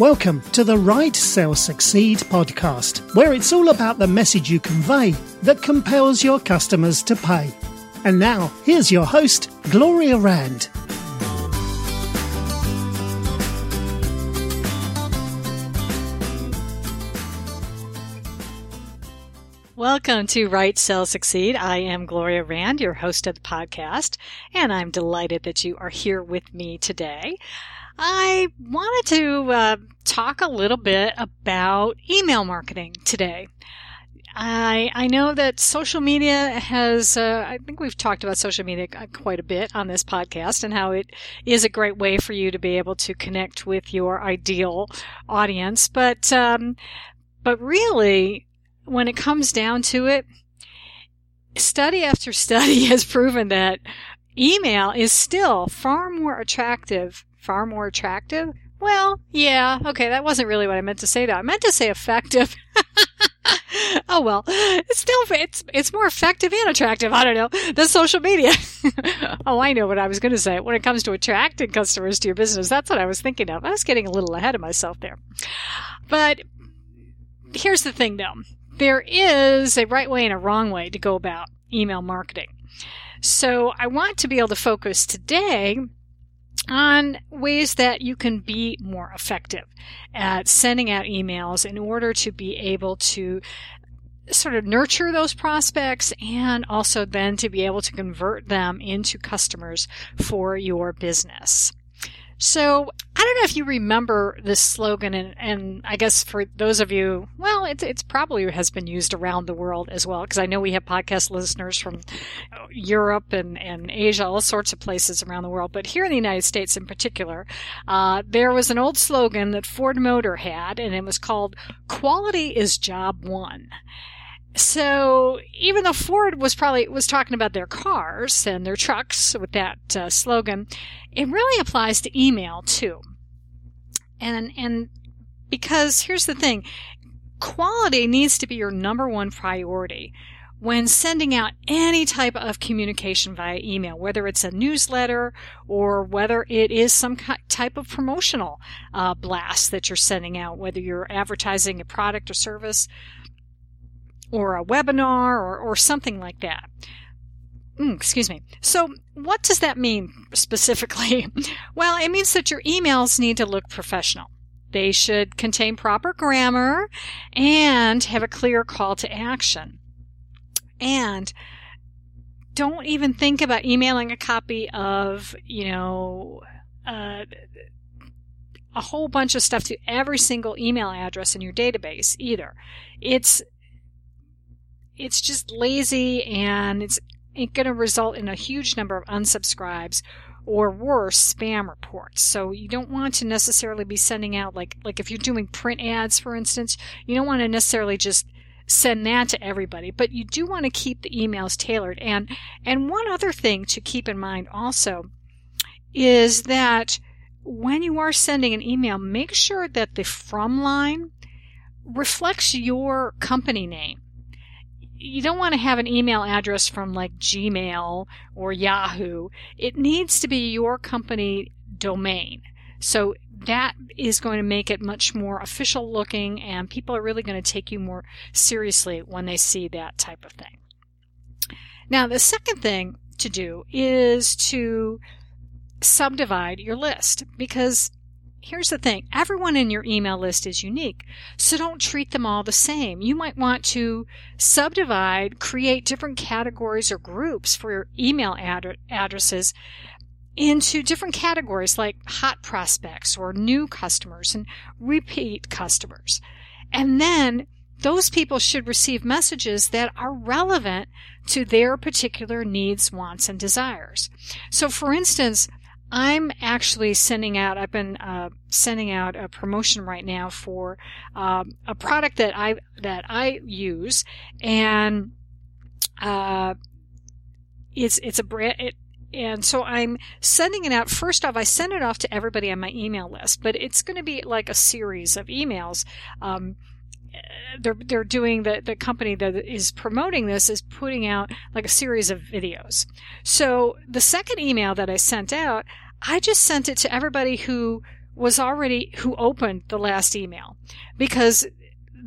Welcome to the Write Sell Succeed podcast, where it's all about the message you convey that compels your customers to pay. And now, here's your host, Gloria Rand. Welcome to Write Sell Succeed. I am Gloria Rand, your host of the podcast, and I'm delighted that you are here with me today. I wanted to uh, talk a little bit about email marketing today. I I know that social media has uh, I think we've talked about social media quite a bit on this podcast and how it is a great way for you to be able to connect with your ideal audience, but um, but really when it comes down to it, study after study has proven that email is still far more attractive, far more attractive. Well, yeah, okay, that wasn't really what I meant to say though. I meant to say effective. oh well, it's still it's it's more effective and attractive. I don't know than social media. oh, I know what I was going to say. When it comes to attracting customers to your business, that's what I was thinking of. I was getting a little ahead of myself there. But here's the thing, though there is a right way and a wrong way to go about email marketing. So I want to be able to focus today on ways that you can be more effective at sending out emails in order to be able to sort of nurture those prospects and also then to be able to convert them into customers for your business. So I don't know if you remember this slogan, and, and I guess for those of you, well, it's it's probably has been used around the world as well, because I know we have podcast listeners from Europe and, and Asia, all sorts of places around the world. But here in the United States, in particular, uh, there was an old slogan that Ford Motor had, and it was called "Quality is Job One." so even though Ford was probably was talking about their cars and their trucks with that uh, slogan, it really applies to email too. And and because here's the thing, quality needs to be your number one priority when sending out any type of communication via email, whether it's a newsletter or whether it is some type of promotional uh, blast that you're sending out, whether you're advertising a product or service or a webinar or, or something like that. Mm, excuse me. So, what does that mean specifically? well, it means that your emails need to look professional. They should contain proper grammar and have a clear call to action. And don't even think about emailing a copy of, you know, uh, a whole bunch of stuff to every single email address in your database either. It's it's just lazy and it's going to result in a huge number of unsubscribes or worse spam reports. So you don't want to necessarily be sending out like like if you're doing print ads for instance you don't want to necessarily just send that to everybody but you do want to keep the emails tailored. And and one other thing to keep in mind also is that when you are sending an email make sure that the from line reflects your company name you don't want to have an email address from like Gmail or Yahoo. It needs to be your company domain. So that is going to make it much more official looking and people are really going to take you more seriously when they see that type of thing. Now, the second thing to do is to subdivide your list because here's the thing everyone in your email list is unique, so don't treat them all the same. You might want to subdivide, create different categories or groups for your email ad- addresses into different categories like hot prospects or new customers and repeat customers. And then those people should receive messages that are relevant to their particular needs, wants, and desires. So, for instance, I'm actually sending out, I've been uh, sending out a promotion right now for um, a product that I, that I use and, uh, it's, it's a brand, it, and so I'm sending it out. First off, I send it off to everybody on my email list, but it's going to be like a series of emails. Um, they're they're doing the the company that is promoting this is putting out like a series of videos. So the second email that I sent out, I just sent it to everybody who was already who opened the last email because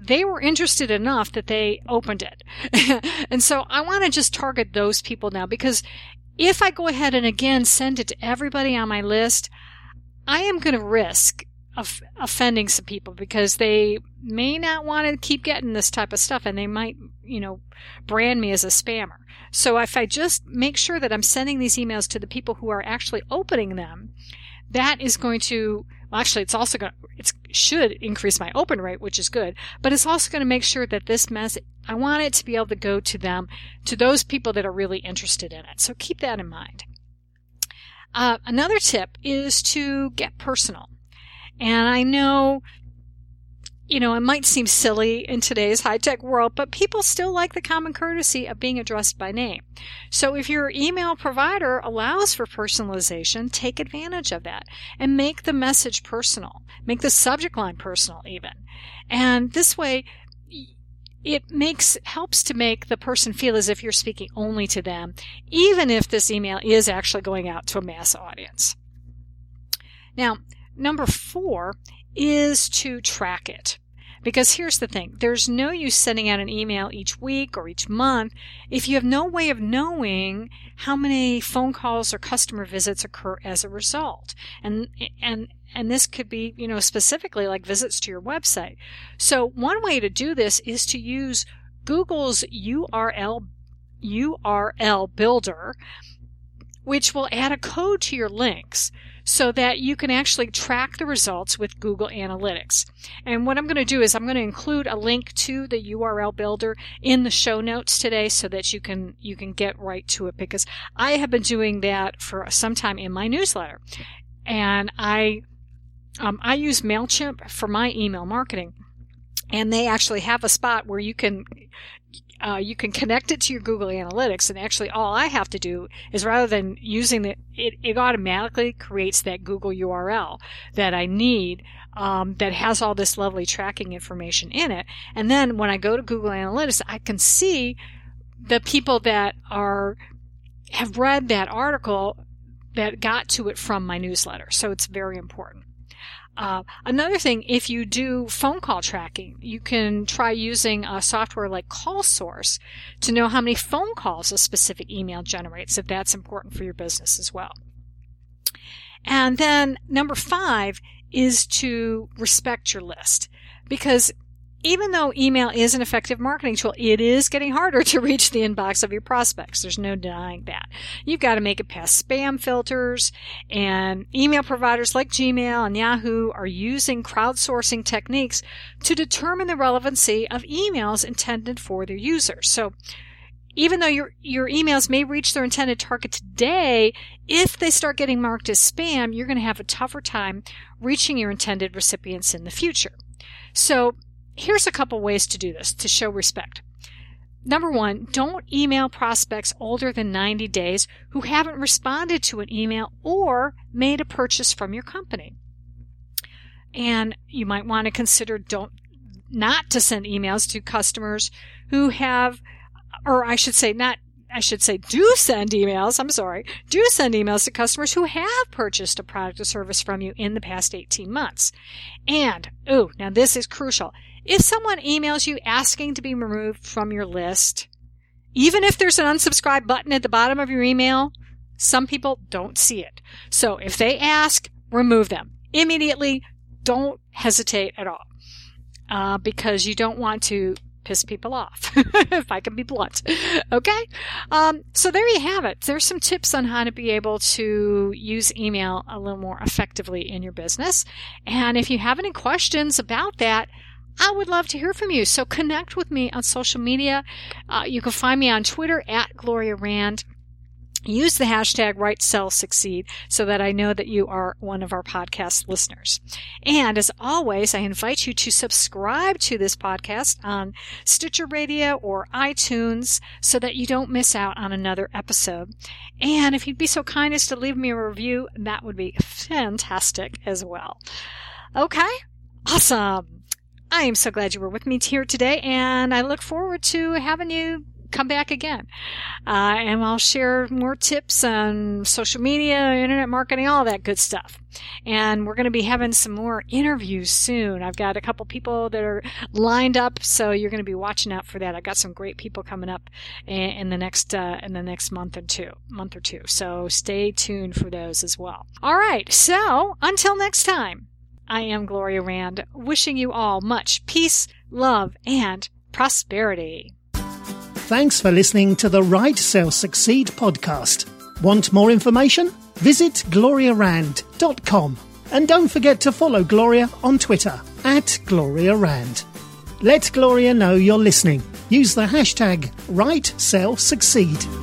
they were interested enough that they opened it. and so I want to just target those people now because if I go ahead and again send it to everybody on my list, I am going to risk of offending some people because they may not want to keep getting this type of stuff and they might, you know, brand me as a spammer. So if I just make sure that I'm sending these emails to the people who are actually opening them, that is going to well, actually it's also going to it should increase my open rate which is good but it's also going to make sure that this message i want it to be able to go to them to those people that are really interested in it. So keep that in mind. Uh, another tip is to get personal and I know, you know, it might seem silly in today's high tech world, but people still like the common courtesy of being addressed by name. So if your email provider allows for personalization, take advantage of that and make the message personal. Make the subject line personal even. And this way, it makes helps to make the person feel as if you're speaking only to them, even if this email is actually going out to a mass audience. Now, Number four is to track it. Because here's the thing there's no use sending out an email each week or each month if you have no way of knowing how many phone calls or customer visits occur as a result. And, and, and this could be, you know, specifically like visits to your website. So one way to do this is to use Google's URL, URL builder, which will add a code to your links so that you can actually track the results with Google Analytics. And what I'm going to do is I'm going to include a link to the URL builder in the show notes today so that you can you can get right to it because I have been doing that for some time in my newsletter. And I um, I use MailChimp for my email marketing and they actually have a spot where you can uh, you can connect it to your Google Analytics, and actually all I have to do is rather than using it, it automatically creates that Google URL that I need um, that has all this lovely tracking information in it. And then when I go to Google Analytics, I can see the people that are have read that article that got to it from my newsletter. So it's very important. Uh, another thing, if you do phone call tracking, you can try using a software like CallSource to know how many phone calls a specific email generates, if that's important for your business as well. And then number five is to respect your list because even though email is an effective marketing tool, it is getting harder to reach the inbox of your prospects. There's no denying that. You've got to make it past spam filters and email providers like Gmail and Yahoo are using crowdsourcing techniques to determine the relevancy of emails intended for their users. So even though your, your emails may reach their intended target today, if they start getting marked as spam, you're going to have a tougher time reaching your intended recipients in the future. So Here's a couple ways to do this to show respect. Number one, don't email prospects older than 90 days who haven't responded to an email or made a purchase from your company. And you might want to consider don't not to send emails to customers who have, or I should say not I should say, do send emails. I'm sorry. Do send emails to customers who have purchased a product or service from you in the past 18 months. And, oh, now this is crucial. If someone emails you asking to be removed from your list, even if there's an unsubscribe button at the bottom of your email, some people don't see it. So if they ask, remove them immediately. Don't hesitate at all. Uh, because you don't want to piss people off, if I can be blunt. Okay? Um, so there you have it. There's some tips on how to be able to use email a little more effectively in your business. And if you have any questions about that, I would love to hear from you. So connect with me on social media. Uh, you can find me on Twitter at Gloria Rand. use the hashtag write sell succeed so that I know that you are one of our podcast listeners. And as always, I invite you to subscribe to this podcast on Stitcher Radio or iTunes so that you don't miss out on another episode. And if you'd be so kind as to leave me a review, that would be fantastic as well. Okay. Awesome. I am so glad you were with me here today and I look forward to having you come back again. Uh, and I'll share more tips on social media, internet marketing, all that good stuff. And we're going to be having some more interviews soon. I've got a couple people that are lined up, so you're going to be watching out for that. I've got some great people coming up in, the next uh, in the next month or two, month or two. So stay tuned for those as well. All right. So until next time, I am Gloria Rand, wishing you all much peace, love, and prosperity. Thanks for listening to the Write Sell Succeed podcast. Want more information? Visit gloriarand.com. And don't forget to follow Gloria on Twitter at Gloria Rand. Let Gloria know you're listening. Use the hashtag WriteSellSucceed. Hey,